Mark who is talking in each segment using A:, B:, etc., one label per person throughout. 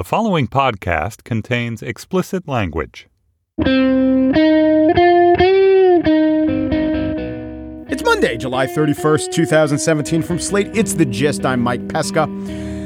A: The following podcast contains explicit language.
B: It's Monday, July 31st, 2017. From Slate, it's The Gist. I'm Mike Pesca.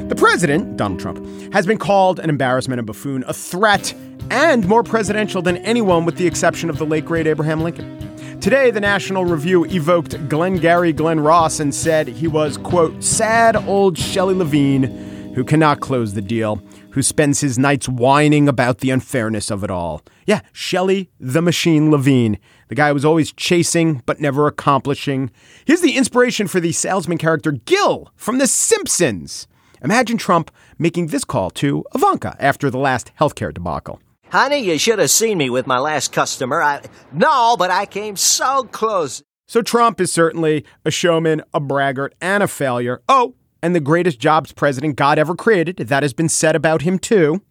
B: The president, Donald Trump, has been called an embarrassment, a buffoon, a threat, and more presidential than anyone with the exception of the late great Abraham Lincoln. Today, the National Review evoked Glengarry Glen Ross and said he was, quote, sad old Shelley Levene who cannot close the deal, who spends his nights whining about the unfairness of it all. Yeah, Shelley the Machine Levene, the guy who was always chasing but never accomplishing. Here's the inspiration for the salesman character Gil from The Simpsons. Imagine Trump making this call to Ivanka after the last healthcare debacle.
C: Honey, you should have seen me with my last customer. I, no, but I came so close.
B: So Trump is certainly a showman, a braggart, and a failure. Oh, and the greatest jobs president God ever created. That has been said about him too.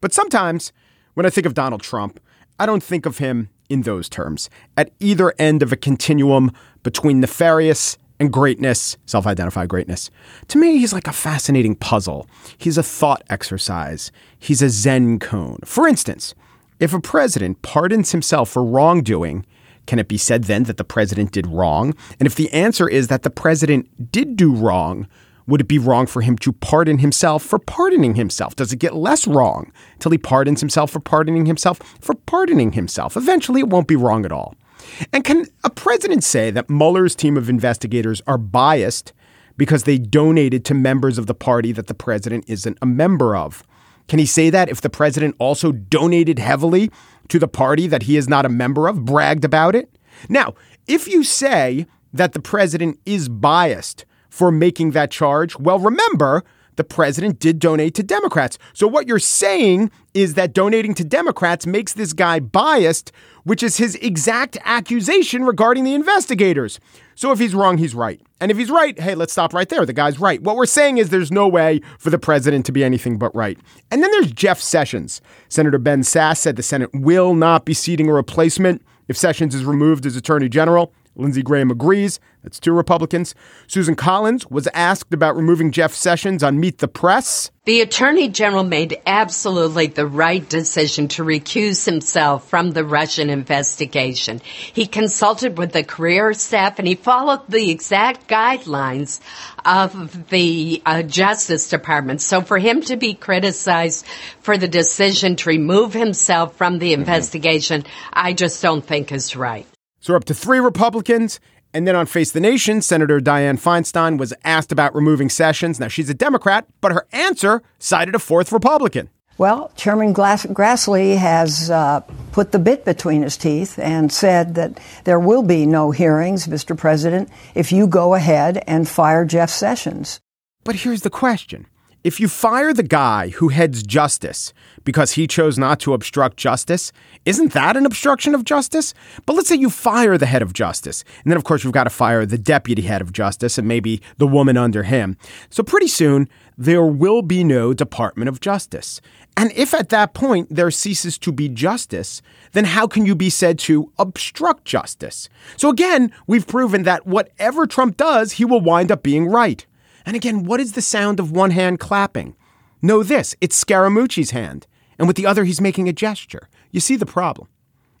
B: But sometimes when I think of Donald Trump, I don't think of him in those terms. At either end of a continuum between nefarious and greatness, self identified greatness. To me, he's like a fascinating puzzle. He's a thought exercise. He's a Zen koan. For instance, if a president pardons himself for wrongdoing, can it be said then that the president did wrong? And if the answer is that the president did do wrong, would it be wrong for him to pardon himself for pardoning himself? Does it get less wrong till he pardons himself for pardoning himself for pardoning himself? Eventually, it won't be wrong at all. And can a president say that Mueller's team of investigators are biased because they donated to members of the party that the president isn't a member of? Can he say that if the president also donated heavily to the party that he is not a member of, bragged about it? Now, if you say that the president is biased for making that charge? Well, remember, the president did donate to Democrats. So what you're saying is that donating to Democrats makes this guy biased, which is his exact accusation regarding the investigators. So if he's wrong, he's right. And if he's right, hey, let's stop right there. The guy's right. What we're saying is there's no way for the president to be anything but right. And then there's Jeff Sessions. Senator Ben Sasse said the Senate will not be seating a replacement if Sessions is removed as attorney general. Lindsey Graham agrees. That's two Republicans. Susan Collins was asked about removing Jeff Sessions on Meet the Press.
D: The Attorney General made absolutely the right decision to recuse himself from the Russian investigation. He consulted with the career staff and he followed the exact guidelines of the uh, Justice Department. So for him to be criticized for the decision to remove himself from the mm-hmm. investigation, I just don't think is right.
B: So we're up to three Republicans. And then on Face the Nation, Senator Dianne Feinstein was asked about removing Sessions. Now, she's a Democrat, but her answer cited a fourth Republican.
E: Well, Chairman Glass- Grassley has uh, put the bit between his teeth and said that there will be no hearings, Mr. President, if you go ahead and fire Jeff Sessions.
B: But here's the question if you fire the guy who heads justice because he chose not to obstruct justice, isn't that an obstruction of justice? But let's say you fire the head of justice. And then, of course, you've got to fire the deputy head of justice and maybe the woman under him. So, pretty soon, there will be no Department of Justice. And if at that point there ceases to be justice, then how can you be said to obstruct justice? So, again, we've proven that whatever Trump does, he will wind up being right. And again, what is the sound of one hand clapping? Know this it's Scaramucci's hand, and with the other, he's making a gesture. You see the problem.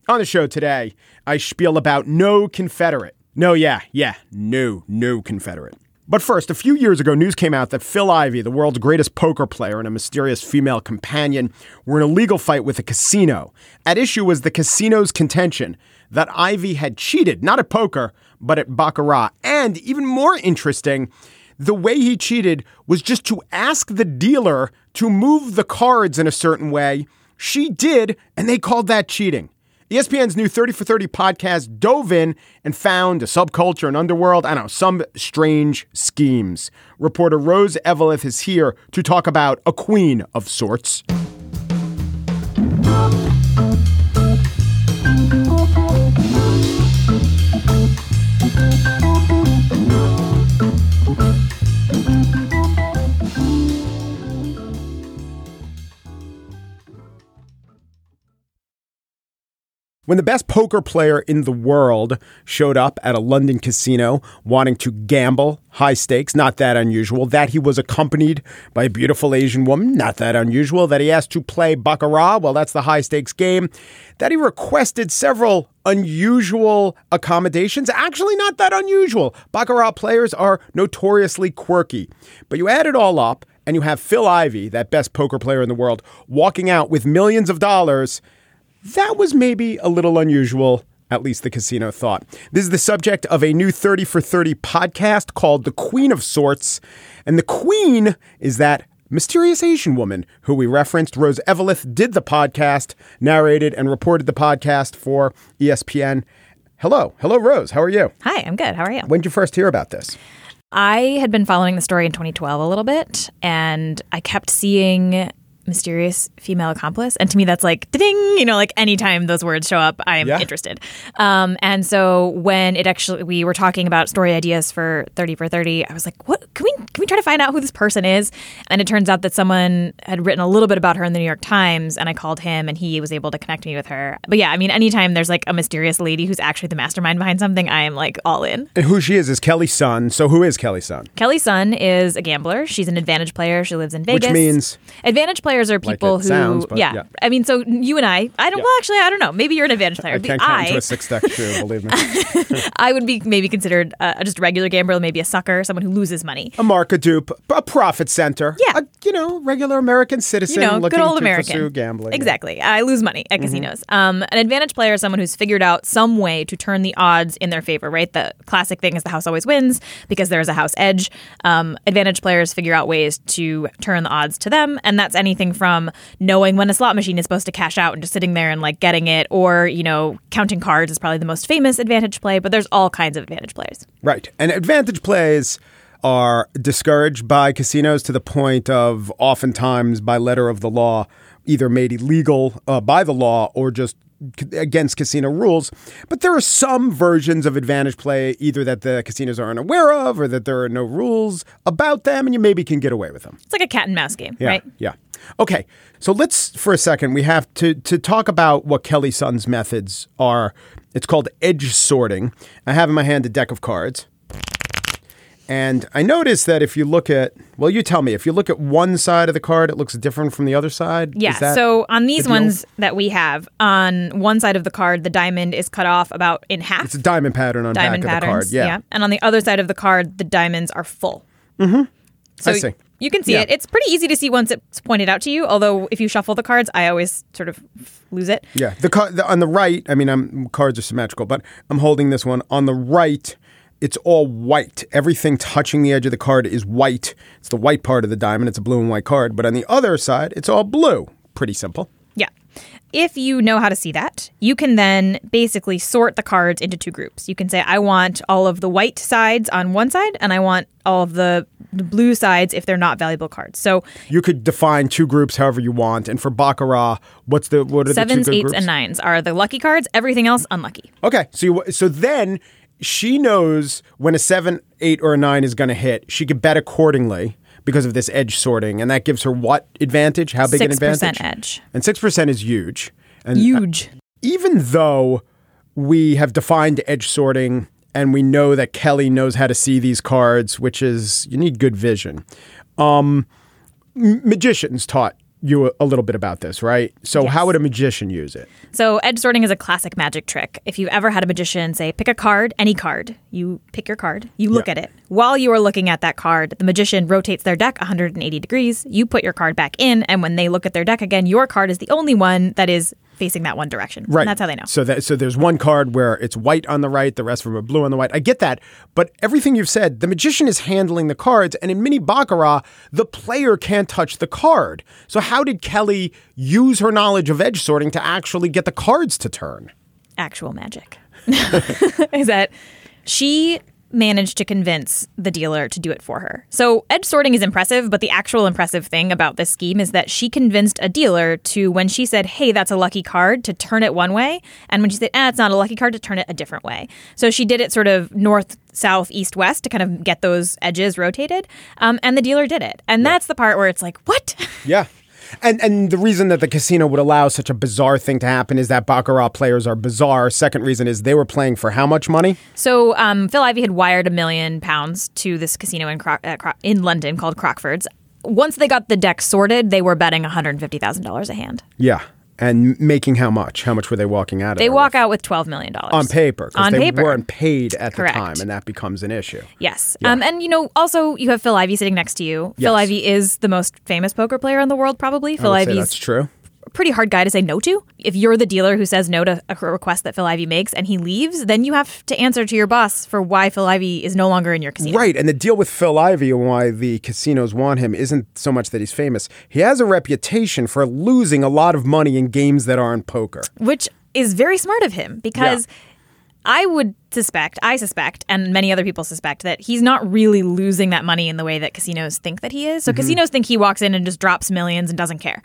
B: On the show today, I spiel about no Confederate. No, yeah, yeah, no, no Confederate. But first, a few years ago, news came out that Phil Ivey, the world's greatest poker player and a mysterious female companion, were in a legal fight with a casino. At issue was the casino's contention that Ivey had cheated, not at poker, but at Baccarat. And even more interesting, the way he cheated was just to ask the dealer to move the cards in a certain way. She did, and they called that cheating. ESPN's new 30 for 30 podcast dove in and found a subculture and underworld, I don't know, some strange schemes. Reporter Rose Eveleth is here to talk about a queen of sorts. When the best poker player in the world showed up at a London casino wanting to gamble, high stakes, not that unusual. That he was accompanied by a beautiful Asian woman, not that unusual. That he asked to play Baccarat, well, that's the high stakes game. That he requested several unusual accommodations, actually not that unusual. Baccarat players are notoriously quirky. But you add it all up, and you have Phil Ivey, that best poker player in the world, walking out with millions of dollars that was maybe a little unusual, at least the casino thought. This is the subject of a new 30 for 30 podcast called The Queen of Sorts. And the Queen is that mysterious Asian woman who we referenced. Rose Eveleth did the podcast, narrated, and reported the podcast for ESPN. Hello. Hello, Rose. How are you?
F: Hi, I'm good. How are you?
B: When did you first hear about this?
F: I had been following the story in 2012 a little bit, and I kept seeing mysterious female accomplice. And to me, that's like ding, you know, like anytime those words show up, I'm yeah. interested. Um, and so when it actually, we were talking about story ideas for 30 for 30, I was like, what can we, can we try to find out who this person is? And it turns out that someone had written a little bit about her in the New York Times and I called him and he was able to connect me with her. But yeah, I mean, anytime there's like a mysterious lady who's actually the mastermind behind something, I am like all in.
B: And who she is is Kelly Sun. So who is Kelly Sun?
F: Kelly Sun is a gambler. She's an advantage player. She lives in Vegas.
B: Which means
F: advantage players are people
B: like
F: who
B: sounds, yeah. yeah.
F: I mean, so you and I, I don't.
B: Yeah.
F: Well, actually, I don't know. Maybe you're an advantage player.
B: I can't count into a six deck shoe. Believe me.
F: I would be maybe considered uh, just a regular gambler, maybe a sucker, someone who loses money.
B: A market dupe, a profit center.
F: Yeah,
B: a, you know, regular American citizen.
F: You know,
B: looking
F: good old
B: to
F: American
B: pursue gambling.
F: Exactly. Yeah. I lose money at mm-hmm. casinos. Um, an advantage player is someone who's figured out some way to turn the odds in their favor. Right. The classic thing is the house always wins because there is a house edge. Um, advantage players figure out ways to turn the odds to them, and that's anything from knowing when a slot machine is supposed to cash out and just sitting there and like getting it, or you know, counting cards is probably the most famous advantage play. But there's all kinds of advantage plays.
B: Right, and advantage plays are discouraged by casinos to the point of oftentimes by letter of the law either made illegal uh, by the law or just against casino rules. But there are some versions of advantage play either that the casinos are unaware of or that there are no rules about them and you maybe can get away with them.
F: It's like a cat and mouse game,
B: yeah,
F: right?
B: Yeah. Okay. So let's for a second we have to to talk about what Kelly Sun's methods are. It's called edge sorting. I have in my hand a deck of cards. And I noticed that if you look at, well, you tell me, if you look at one side of the card, it looks different from the other side.
F: Yeah. So on these the ones that we have, on one side of the card, the diamond is cut off about in half.
B: It's a diamond pattern on
F: diamond
B: back
F: patterns,
B: of the card. Yeah. yeah.
F: And on the other side of the card, the diamonds are full.
B: Mm-hmm.
F: So
B: I see.
F: You can see
B: Yeah.
F: it. It's pretty easy to see once it's pointed out to you. Although if you shuffle the cards, I always sort of lose it.
B: Yeah, the, car- the on the right. I mean, I'm, cards are symmetrical, but I'm holding this one on the right. It's all white. Everything touching the edge of the card is white. It's the white part of the diamond. It's a blue and white card. But on the other side, it's all blue. Pretty simple.
F: If you know how to see that, you can then basically sort the cards into two groups. You can say, I want all of the white sides on one side, and I want all of the, the blue sides if they're not valuable cards. So
B: You could define two groups however you want. And for Baccarat, what's the what are
F: sevens,
B: the two good
F: eights,
B: groups?
F: and nines are the lucky cards. Everything else unlucky.
B: Okay, so you, so then she knows when a seven, eight, or a nine is going to hit. She could bet accordingly because of this edge sorting, and that gives her what advantage? How big an
F: 6%
B: advantage?
F: edge.
B: And six percent is huge. And
F: Huge.
B: even though we have defined edge sorting and we know that Kelly knows how to see these cards, which is you need good vision. Um, m- magicians taught you a, little bit about this, right? So how would a magician use it?
F: So edge sorting is a classic magic trick. If you've ever had a magician say, pick a card, any card, you pick your card, you look
B: Yeah.
F: at it. While you are looking at that card, the magician rotates their deck 180 degrees. You put your card back in, and when they look at their deck again, your card is the only one that is facing that one direction.
B: Right.
F: And that's how they know.
B: So that so there's one card where it's white on the right, the rest of them are blue on the white. I get that, but everything you've said, the magician is handling the cards, and in mini baccarat, the player can't touch the card. So how did Kelly use her knowledge of edge sorting to actually get the cards to turn?
F: actual magic is that she managed to convince the dealer to do it for her. So edge sorting is impressive, but the actual impressive thing about this scheme is that she convinced a dealer to when she said, "Hey, that's a lucky card," to turn it one way, and when she said, "Ah, it's not a lucky card," to turn it a different way. So she did it sort of north, south, east, west to kind of get those edges rotated, um, and the dealer did it. And that's the part where it's like, "What?"
B: Yeah. And and the reason that the casino would allow such a bizarre thing to happen is that baccarat players are bizarre. Second reason is they were playing for how much money?
F: So um, Phil Ivey had wired a million pounds to this casino in Cro- uh, Cro- in London called Crockford's. Once they got the deck sorted, they were betting one hundred fifty thousand dollars a hand.
B: Yeah. And making how much? How much were they walking out of
F: They walk
B: with?
F: out with twelve million dollars
B: on paper.
F: On
B: they
F: paper,
B: weren't paid at
F: Correct.
B: the time, and that becomes an issue.
F: Yes. Um, and you know, also you have Phil Ivey sitting next to you. Phil
B: Yes.
F: Ivey is the most famous poker player in the world, probably. Phil
B: I would say
F: Ivey's
B: that's true.
F: Pretty hard guy to say no to. If you're the dealer who says no to a request that Phil Ivey makes and he leaves, then you have to answer to your boss for why Phil Ivey is no longer in your casino.
B: Right, and the deal with Phil Ivey and why the casinos want him isn't so much that he's famous. He has a reputation for losing a lot of money in games that aren't poker.
F: Which is very smart of him because I would suspect, I suspect, and many other people suspect that he's not really losing that money in the way that casinos think that he is. So mm-hmm. casinos think he walks in and just drops millions and doesn't care.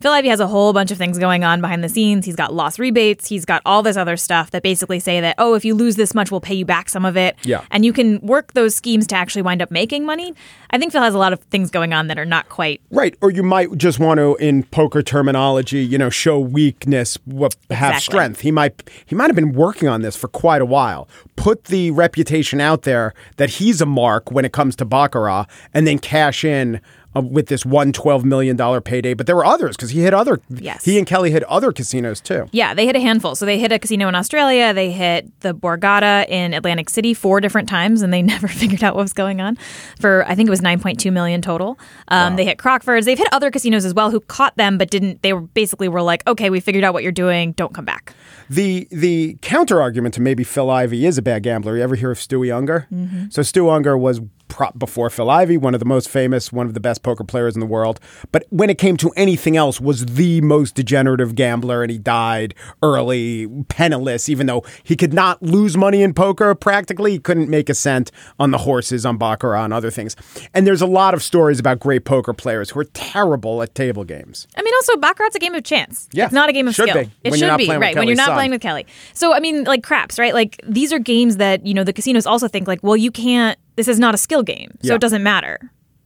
F: Phil Ivey has a whole bunch of things going on behind the scenes. He's got loss rebates. He's got all this other stuff that basically say that, oh, if you lose this much, we'll pay you back some of it.
B: Yeah.
F: And you can work those schemes to actually wind up making money. I think Phil has a lot of things going on that are not quite
B: Right, or you might just want to, in poker terminology, you know, show weakness, what have
F: Exactly.
B: strength. He might, he might have been working on this for quite a while. Put the reputation out there that he's a mark when it comes to baccarat, and then cash in uh, with this one twelve million dollar payday. But there were others because he hit other.
F: Yes.
B: he and Kelly hit other casinos too.
F: Yeah, they hit a handful. So they hit a casino in Australia, they hit the Borgata in Atlantic City four different times, and they never figured out what was going on. For I think it was nine point two million total. Um, They hit Crockford's. They've hit other casinos as well who caught them, but didn't. They were basically were like, okay, we figured out what you're doing. Don't come back.
B: The the counter argument to maybe Phil Ivey is a bad gambler. You ever hear of Stuey Ungar?
F: Mm-hmm.
B: So Stu Ungar was pro- before Phil Ivey, one of the most famous, one of the best poker players in the world. But when it came to anything else, was the most degenerative gambler, and he died early, penniless. Even though he could not lose money in poker, practically he couldn't make a cent on the horses, on baccarat, and other things. And there's a lot of stories about great poker players who are terrible at table games.
F: I mean, also baccarat's a game of chance.
B: Yeah,
F: it's not a game of
B: should
F: skill.
B: be,
F: It
B: when
F: should be right when you're not playing with Kelly. So I mean, like craps, right? Like these are games that you know the casinos also think like, well, you can't. This is not a skill game, so
B: Yeah.
F: it doesn't matter.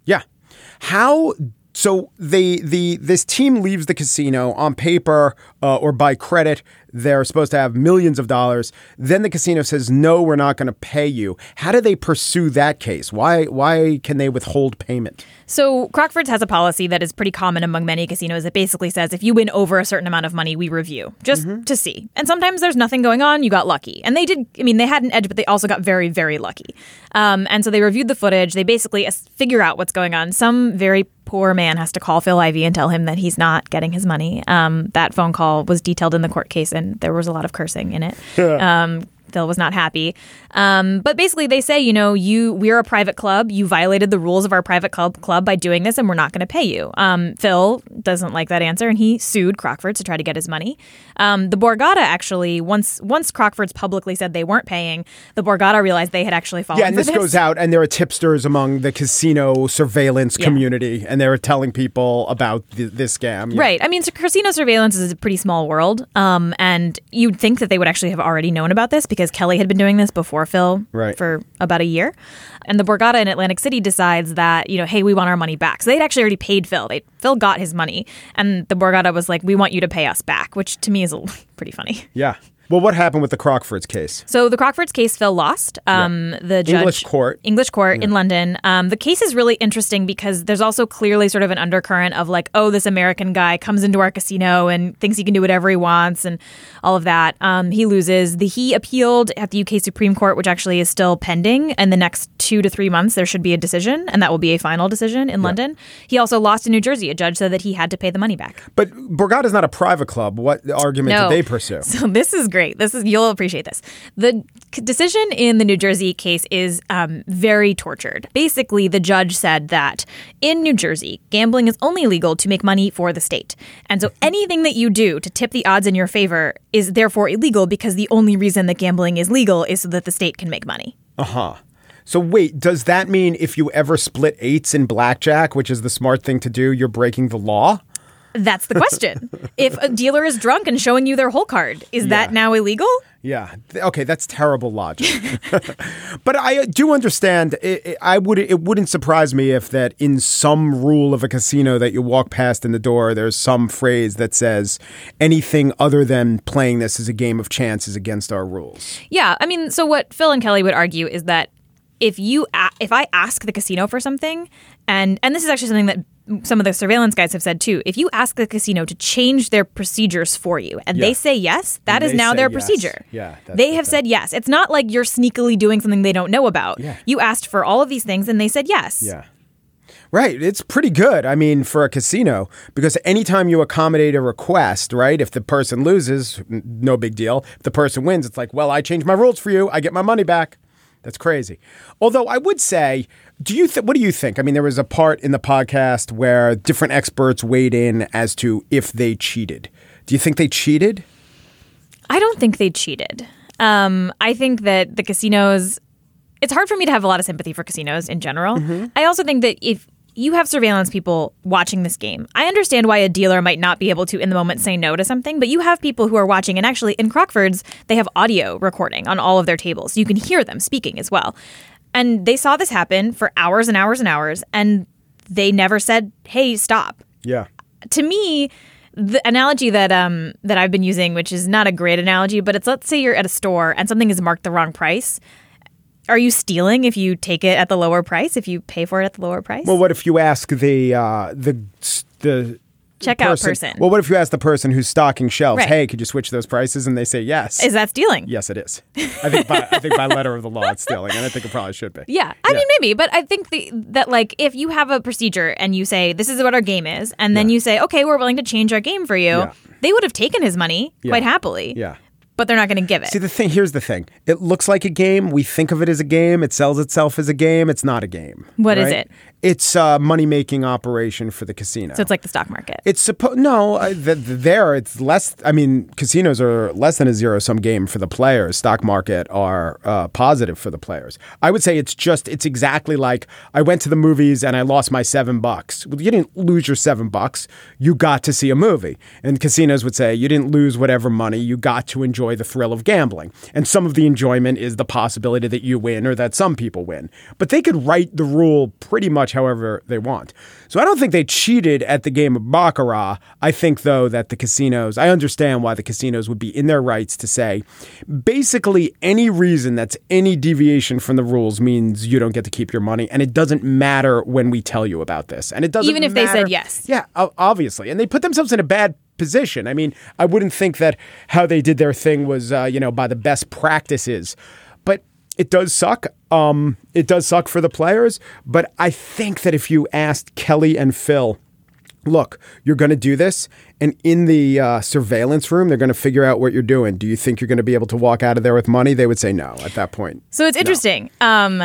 B: Yeah. How so they the this team leaves the casino on paper uh, or by credit they're supposed to have millions of dollars then the casino says no we're not going to pay you how do they pursue that case why why can they withhold payment
F: So Crockford's has a policy that is pretty common among many casinos that basically says if you win over a certain amount of money, we review just to see. And sometimes there's nothing going on, you got lucky. And they did, I mean, they had an edge, but they also got very, very lucky. Um, and so they reviewed the footage. They basically figure out what's going on. Some very poor man has to call Phil Ivey and tell him that he's not getting his money. Um, that phone call was detailed in the court case, and there was a lot of cursing in it. um, Phil was not happy. Um, but basically, they say, you know, you we're a private club. You violated the rules of our private club club by doing this, and we're not going to pay you. Um, Phil doesn't like that answer, and he sued Crockford to try to get his money. Um, the Borgata actually, once once Crockford's publicly said they weren't paying, the Borgata realized they had actually fallen.
B: yeah and
F: for
B: this goes out and there are tipsters among the casino surveillance
F: Yeah.
B: community and they're telling people about th- this scam Yeah.
F: Right. I mean, so casino surveillance is a pretty small world. Um, and you'd think that they would actually have already known about this because Kelly had been doing this before Phil
B: Right.
F: for about a year. And the Borgata in Atlantic City decides that, you know, hey, we want our money back. So they'd actually already paid Phil. They Phil got his money. And the Borgata was like, we want you to pay us back, which to me is a, pretty funny.
B: yeah well what happened with the crockfords case
F: So the Crockford's case, Phil lost. Um, The judge,
B: English court.
F: English court in London. Um, the case is really interesting because there's also clearly sort of an undercurrent of like, oh, this American guy comes into our casino and thinks he can do whatever he wants and all of that. Um, he loses. The he appealed at the UK Supreme Court, which actually is still pending. In the next two to three months, there should be a decision, and that will be a final decision in London. He also lost in New Jersey. A judge said that he had to pay the money back.
B: but Borgata is not a private club what argument
F: No.
B: did they pursue
F: So this is great. This is you'll appreciate this. The decision in the New Jersey case is um, very tortured. Basically, the judge said that in New Jersey, gambling is only legal to make money for the state, and so anything that you do to tip the odds in your favor is therefore illegal because the only reason that gambling is legal is so that the state can make money.
B: Uh-huh. So wait, does that mean if you ever split eights in blackjack, which is the smart thing to do, you're breaking the law?
F: That's the question. if a dealer is drunk and showing you their whole card, is that now illegal?
B: Yeah. Okay, that's terrible logic. but I uh, do understand. It, it, I would. It wouldn't surprise me if that in some rule of a casino that you walk past in the door, there's some phrase that says anything other than playing this as a game of chance is against our rules.
F: Yeah, I mean, so what Phil and Kelly would argue is that if you a- if I ask the casino for something, and and this is actually something that some of the surveillance guys have said too. If you ask the casino to change their procedures for you and
B: Yeah.
F: they say yes, that
B: And
F: is now their
B: yes.
F: procedure.
B: Yeah,
F: they have said yes. It's not like you're sneakily doing something they don't know about.
B: Yeah.
F: You asked for all of these things and they said yes.
B: Yeah. Right. It's pretty good. I mean, for a casino, because anytime you accommodate a request, right, if the person loses, no big deal. If the person wins, it's like, well, I changed my rules for you. I get my money back. That's crazy. Although I would say, do you th- what do you think? I mean, there was a part in the podcast where different experts weighed in as to if they cheated. Do you think they cheated?
F: I don't think they cheated. Um, I think that the casinos. It's hard for me to have a lot of sympathy for casinos in general.
B: Mm-hmm.
F: I also think that if you have surveillance people watching this game, I understand why a dealer might not be able to in the moment say no to something, but you have people who are watching, and actually in Crockford's, they have audio recording on all of their tables. You can hear them speaking as well. And they saw this happen for hours and hours and hours, and they never said, hey, stop
B: Yeah.
F: to me the analogy that um that I've been using which is not a great analogy but it's let's say you're at a store and something is marked the wrong price are you stealing if you take it at the lower price if you pay for it at the lower price
B: Well, what if you ask the uh, the the
F: checkout person,
B: Well, what if you ask the person who's stocking shelves,
F: Right.
B: "Hey, could you switch those prices?" and they say yes.
F: is that stealing
B: yes, it is. I think by, I think by letter of the law, it's stealing, and I think it probably should be.
F: yeah, I mean maybe, but I think the, that like if you have a procedure and you say this is what our game is, and then you say okay, we're willing to change our game for you,
B: Yeah.
F: they would have taken his money quite happily.
B: Yeah.
F: But they're not going to give it.
B: See, the thing here's the thing. It looks like a game. We think of it as a game. It sells itself as a game. It's not a game.
F: What is
B: right?
F: it?
B: It's a money making operation for the casino.
F: so it's like the stock market.
B: It's supposed no. Uh, th- th- there, it's less. I mean, casinos are less than a zero sum game for the players. Stock market are uh, positive for the players. I would say it's just. It's exactly like I went to the movies and I lost my seven bucks. Well, you didn't lose your seven bucks. You got to see a movie. And casinos would say you didn't lose whatever money. You got to enjoy the thrill of gambling. And some of the enjoyment is the possibility that you win or that some people win. But they could write the rule pretty much however they want. So I don't think they cheated at the game of Baccarat. I think, though, that the casinos, I understand why the casinos would be in their rights to say basically any reason that's any deviation from the rules means you don't get to keep your money. And it doesn't matter when we tell you about this. And it doesn't
F: Even if they said yes.
B: Yeah, obviously. And they put themselves in a bad position. I mean, I wouldn't think that how they did their thing was, uh, you know, by the best practices. It does suck. Um, it does suck for the players. But I think that if you asked Kelly and Phil, look, you're going to do this, and in the uh, surveillance room, they're going to figure out what you're doing. Do you think you're going to be able to walk out of there with money? They would say no at that point.
F: So it's interesting. Um,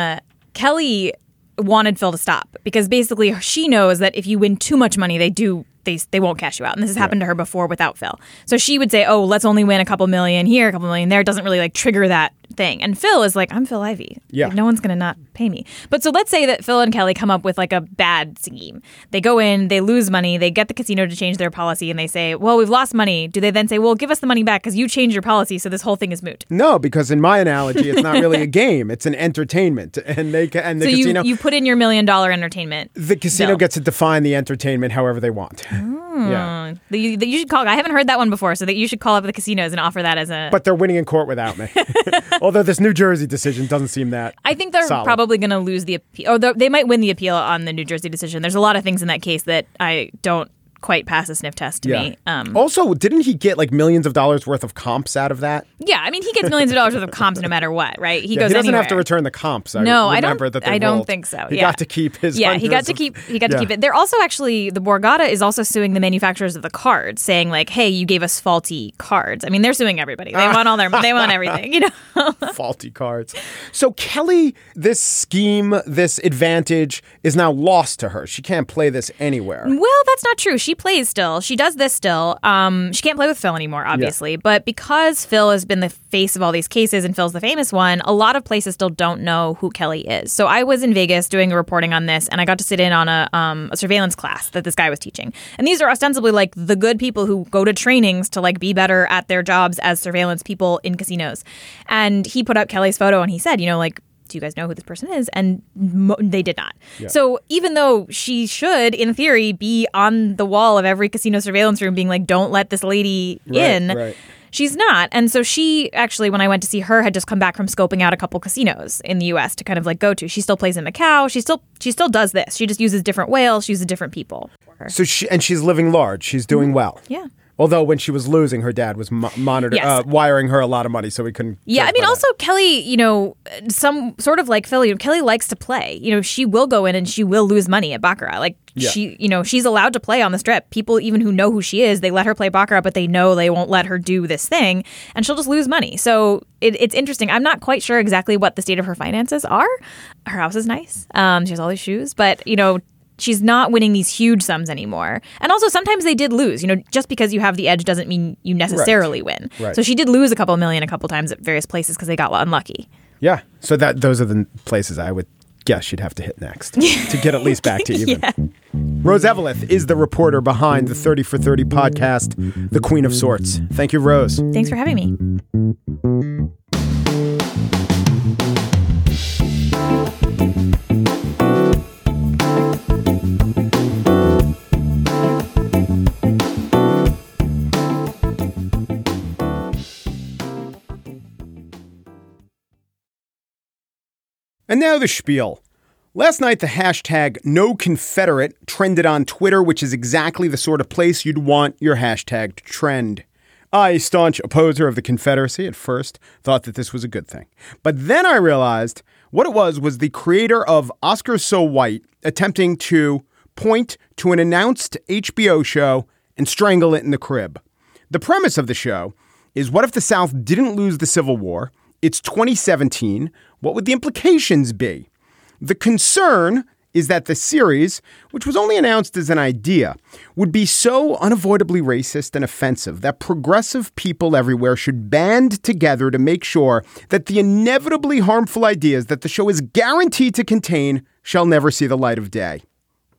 F: Kelly wanted Phil to stop because basically she knows that if you win too much money, they do they they won't cash you out, and this has happened to her before without Phil. So she would say, "Oh, let's only win a couple million here, a couple million there." It doesn't really like trigger that thing. And Phil is like, "I'm Phil Ivey.
B: Yeah.
F: Like, no one's gonna not pay me." But so let's say that Phil and Kelly come up with like a bad scheme. They go in, they lose money, they get the casino to change their policy, and they say, "Well, we've lost money." Do they then say, "Well, give us the money back because you changed your policy, so this whole thing is moot"?
B: No, because in my analogy, it's not really a game; it's an entertainment, and they ca- and the
F: so
B: casino.
F: you you put in your million dollar entertainment.
B: the casino
F: bill.
B: gets to define the entertainment however they want. Ah. Yeah.
F: The- You, the- you should call. I haven't heard that one before, so that you should call up the casinos and offer that as a.
B: But they're winning in court without me. Although this New Jersey decision doesn't seem that.
F: I think they're
B: solid.
F: probably going to lose the appeal, or they might win the appeal on the New Jersey decision. There's a lot of things in that case that I don't quite pass a sniff test to me. Um,
B: also, didn't he get like millions of dollars worth of comps out of that?
F: yeah, I mean, he gets millions of dollars worth of comps no matter what, right? He
B: Yeah,
F: goes
B: he doesn't
F: anywhere.
B: have to return the comps. I
F: No, I don't.
B: remember That
F: I don't
B: rolled.
F: think so.
B: He
F: yeah.
B: got to keep his.
F: Yeah, he got to keep. He got
B: Yeah.
F: to keep it. They're also actually the Borgata is also suing the manufacturers of the cards, saying like, "Hey, you gave us faulty cards." I mean, they're suing everybody. They want all their. They want everything. You know.
B: faulty cards. So Kelly, this scheme, this advantage is now lost to her. She can't play this anywhere.
F: Well, that's not true. She she plays still. She does this still. Um, she can't play with Phil anymore, obviously. Yeah. But because Phil has been the face of all these cases and Phil's the famous one, a lot of places still don't know who Kelly is. So I was in Vegas doing a reporting on this, and I got to sit in on a, um, a surveillance class that this guy was teaching. And these are ostensibly like the good people who go to trainings to like be better at their jobs as surveillance people in casinos. And he put up Kelly's photo and he said, you know, like do you guys know who this person is? And mo- they did not. Yeah. So even though she should, in theory, be on the wall of every casino surveillance room being like, don't let this lady right, in. Right. She's not. And so she actually, when I went to see her, had just come back from scoping out a couple casinos in the US to kind of like go to. She still plays in Macau. She still she still does this. She just uses different whales. She uses different people.
B: So she and she's living large. She's doing mm-hmm. well.
F: Yeah.
B: Although when she was losing, her dad was mo- monitoring, yes. uh, wiring her a lot of money, so we couldn't.
F: Yeah, I mean, also that. Kelly, you know, some sort of like Philly. Kelly likes to play. You know, she will go in and she will lose money at baccarat. Like yeah. she, you know, she's allowed to play on the strip. People even who know who she is, they let her play baccarat, but they know they won't let her do this thing, and she'll just lose money. So it, it's interesting. I'm not quite sure exactly what the state of her finances are. Her house is nice. Um, she has all these shoes, but you know, she's not winning these huge sums anymore. And also sometimes they did lose. You know, just because you have the edge doesn't mean you necessarily right. win. Right. So she did lose a couple million a couple times at various places because they got unlucky.
B: Yeah. So that those are the places I would guess she'd have to hit next to get at least back to even. yeah. Rose Eveleth is the reporter behind the 30 for 30 podcast, The Queen of Sorts. Thank you, Rose.
F: Thanks for having me.
B: And now the spiel. Last night, the hashtag no Confederate trended on Twitter, which is exactly the sort of place you'd want your hashtag to trend. I, staunch opposer of the Confederacy, at first thought that this was a good thing. But then I realized what it was was the creator of Oscar So White attempting to point to an announced HBO show and strangle it in the crib. The premise of the show is what if the South didn't lose the Civil War? It's 2017. What would the implications be? The concern is that the series, which was only announced as an idea, would be so unavoidably racist and offensive that progressive people everywhere should band together to make sure that the inevitably harmful ideas that the show is guaranteed to contain shall never see the light of day.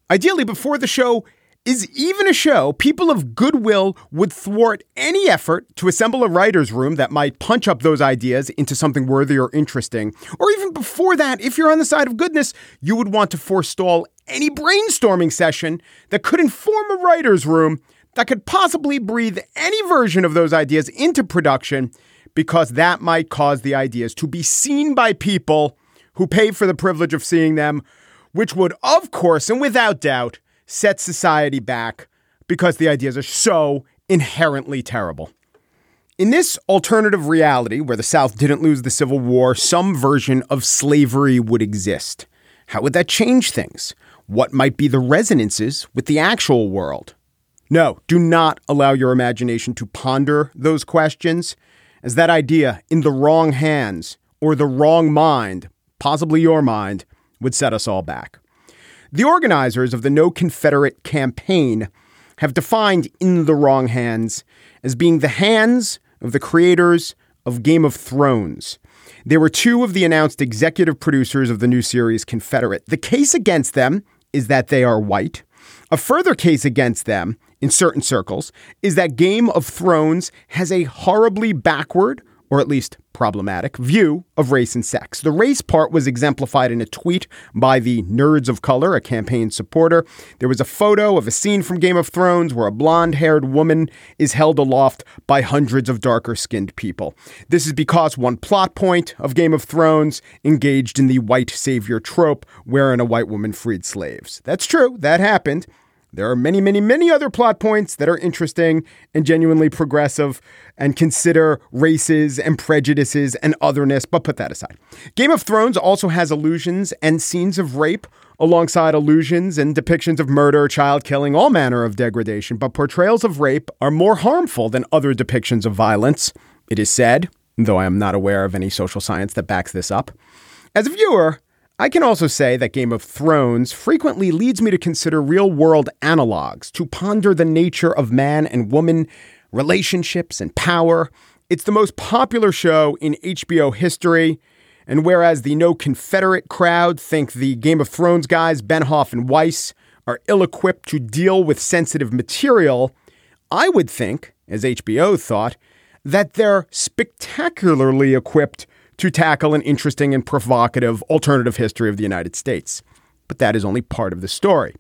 B: Ideally, before the show is even a show, people of goodwill would thwart any effort to assemble a writer's room that might punch up those ideas into something worthy or interesting. Or even before that, if you're on the side of goodness, you would want to forestall any brainstorming session that could inform a writer's room that could possibly breathe any version of those ideas into production because that might cause the ideas to be seen by people who pay for the privilege of seeing them, which would, of course, and without doubt, set society back because the ideas are so inherently terrible. In this alternative reality where the South didn't lose the Civil War, some version of slavery would exist. How would that change things? What might be the resonances with the actual world? No, do not allow your imagination to ponder those questions, as that idea in the wrong hands or the wrong mind, possibly your mind, would set us all back. The organizers of the No Confederate campaign have defined In the Wrong Hands as being the hands of the creators of Game of Thrones. They were two of the announced executive producers of the new series Confederate. The case against them is that they are white. A further case against them, in certain circles, is that Game of Thrones has a horribly backward, or at least problematic, view of race and sex. The race part was exemplified in a tweet by the Nerds of Color, a campaign supporter. There was a photo of a scene from Game of Thrones where a blonde haired woman is held aloft by hundreds of darker skinned people. This is because one plot point of Game of Thrones engaged in the white savior trope wherein a white woman freed slaves. That's true, that happened. There are many, many, many other plot points that are interesting and genuinely progressive and consider races and prejudices and otherness, but put that aside. Game of Thrones also has allusions and scenes of rape alongside allusions and depictions of murder, child killing, all manner of degradation, but portrayals of rape are more harmful than other depictions of violence. It is said, though I am not aware of any social science that backs this up. As a viewer, I can also say that Game of Thrones frequently leads me to consider real world analogs, to ponder the nature of man and woman, relationships, and power. It's the most popular show in HBO history. And whereas the no Confederate crowd think the Game of Thrones guys, Benioff and Weiss, are ill equipped to deal with sensitive material, I would think, as HBO thought, that they're spectacularly equipped to tackle an interesting and provocative alternative history of the United States. But that is only part of the story,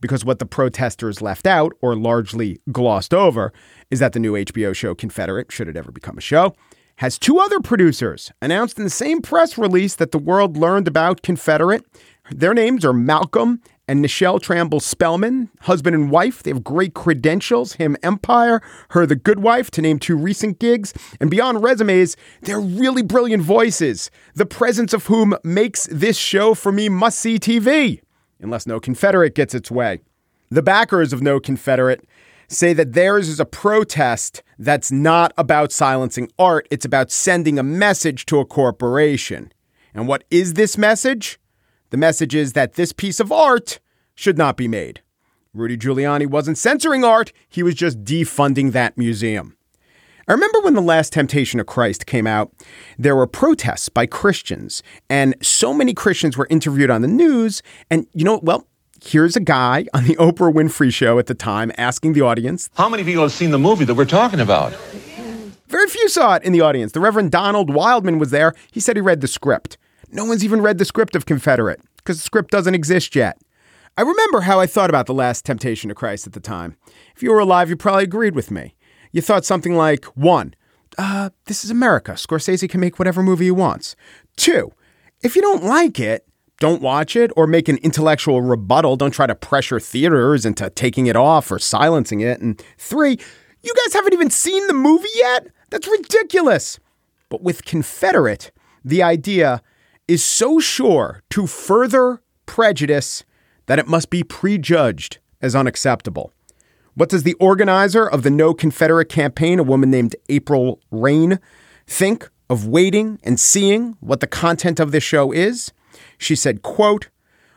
B: because what the protesters left out, or largely glossed over, is that the new HBO show Confederate, should it ever become a show, has two other producers announced in the same press release that the world learned about Confederate. Their names are Malcolm and Nichelle Tramble Spellman, husband and wife. They have great credentials. Him Empire, her The Good Wife, to name two recent gigs. And beyond resumes, they're really brilliant voices, the presence of whom makes this show for me must see TV, unless No Confederate gets its way. The backers of No Confederate say that theirs is a protest that's not about silencing art, it's about sending a message to a corporation. And what is this message? The message is that this piece of art should not be made. Rudy Giuliani wasn't censoring art, he was just defunding that museum. I remember when The Last Temptation of Christ came out, there were protests by Christians, and so many Christians were interviewed on the news. And you know, well, here's a guy on the Oprah Winfrey show at the time asking the audience
G: How many people have seen the movie that we're talking about?
B: Very few saw it in the audience. The Reverend Donald Wildmon was there. He said he read the script. No one's even read the script of Confederate because the script doesn't exist yet. I remember how I thought about The Last Temptation of Christ at the time. If you were alive, you probably agreed with me. You thought something like one, uh, this is America. Scorsese can make whatever movie he wants. Two, if you don't like it, don't watch it or make an intellectual rebuttal. Don't try to pressure theaters into taking it off or silencing it. And three, you guys haven't even seen the movie yet? That's ridiculous. But with Confederate, the idea is so sure to further prejudice that it must be prejudged as unacceptable. What does the organizer of the No Confederate campaign, a woman named April Reign, think of waiting and seeing what the content of this show is? She said, quote,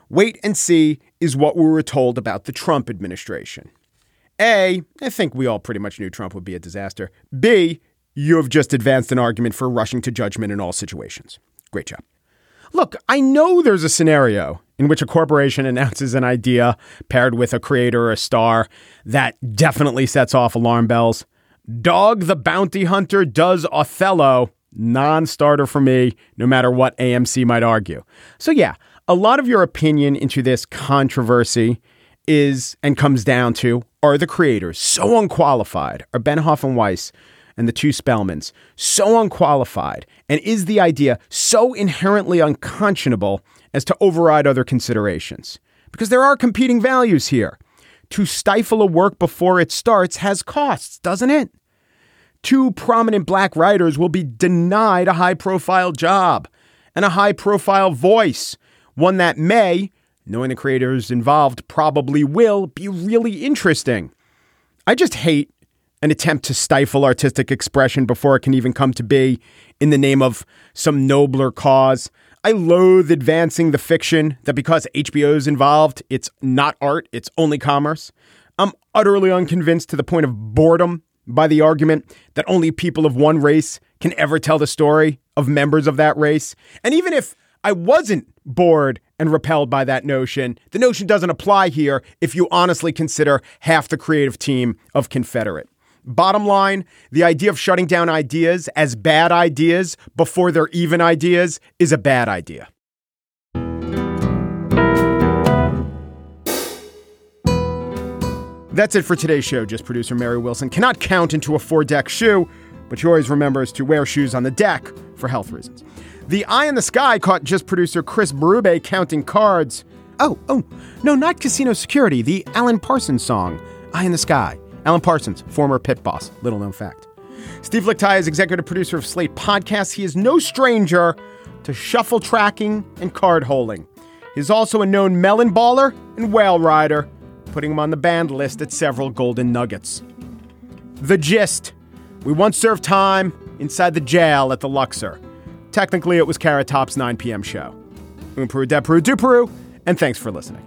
B: wait and see is what we were told about the Trump administration. A, I think we all pretty much knew Trump would be a disaster. B, you have just advanced an argument for rushing to judgment in all situations. Great job. Look, I know there's a scenario in which a corporation announces an idea paired with a creator or a star that definitely sets off alarm bells. Dog the Bounty Hunter does Othello, non starter for me, no matter what AMC might argue. So, yeah, a lot of your opinion into this controversy is and comes down to are the creators so unqualified? Are Benioff and Weiss and the two Spellmans so unqualified? And is the idea so inherently unconscionable as to override other considerations? Because there are competing values here. To stifle a work before it starts has costs, doesn't it? Two prominent black writers will be denied a high profile job and a high profile voice, one that may, knowing the creators involved probably will, be really interesting. I just hate an attempt to stifle artistic expression before it can even come to be in the name of some nobler cause. I loathe advancing the fiction that because HBO is involved, it's not art, it's only commerce. I'm utterly unconvinced to the point of boredom by the argument that only people of one race can ever tell the story of members of that race. And even if I wasn't bored and repelled by that notion, the notion doesn't apply here if you honestly consider half the creative team of Confederate. Bottom line, the idea of shutting down ideas as bad ideas before they're even ideas is a bad idea. That's it for today's show. Just producer Mary Wilson cannot count into a four deck shoe, but she always remembers to wear shoes on the deck for health reasons. The eye in the sky caught just producer Chris Berube counting cards. Oh, oh, no, not Casino Security, the Alan Parsons song, Eye in the Sky. Alan Parsons, former pit boss, little known fact. Steve Lickteig is executive producer of Slate Podcasts. He is no stranger to shuffle tracking and card holding. He's also a known melon baller and whale rider, putting him on the banned list at several golden nuggets. The gist we once served time inside the jail at the Luxor. Technically, it was Carrot Top's 9 p.m. show. Un Peru, de Peru, du Peru, and thanks for listening.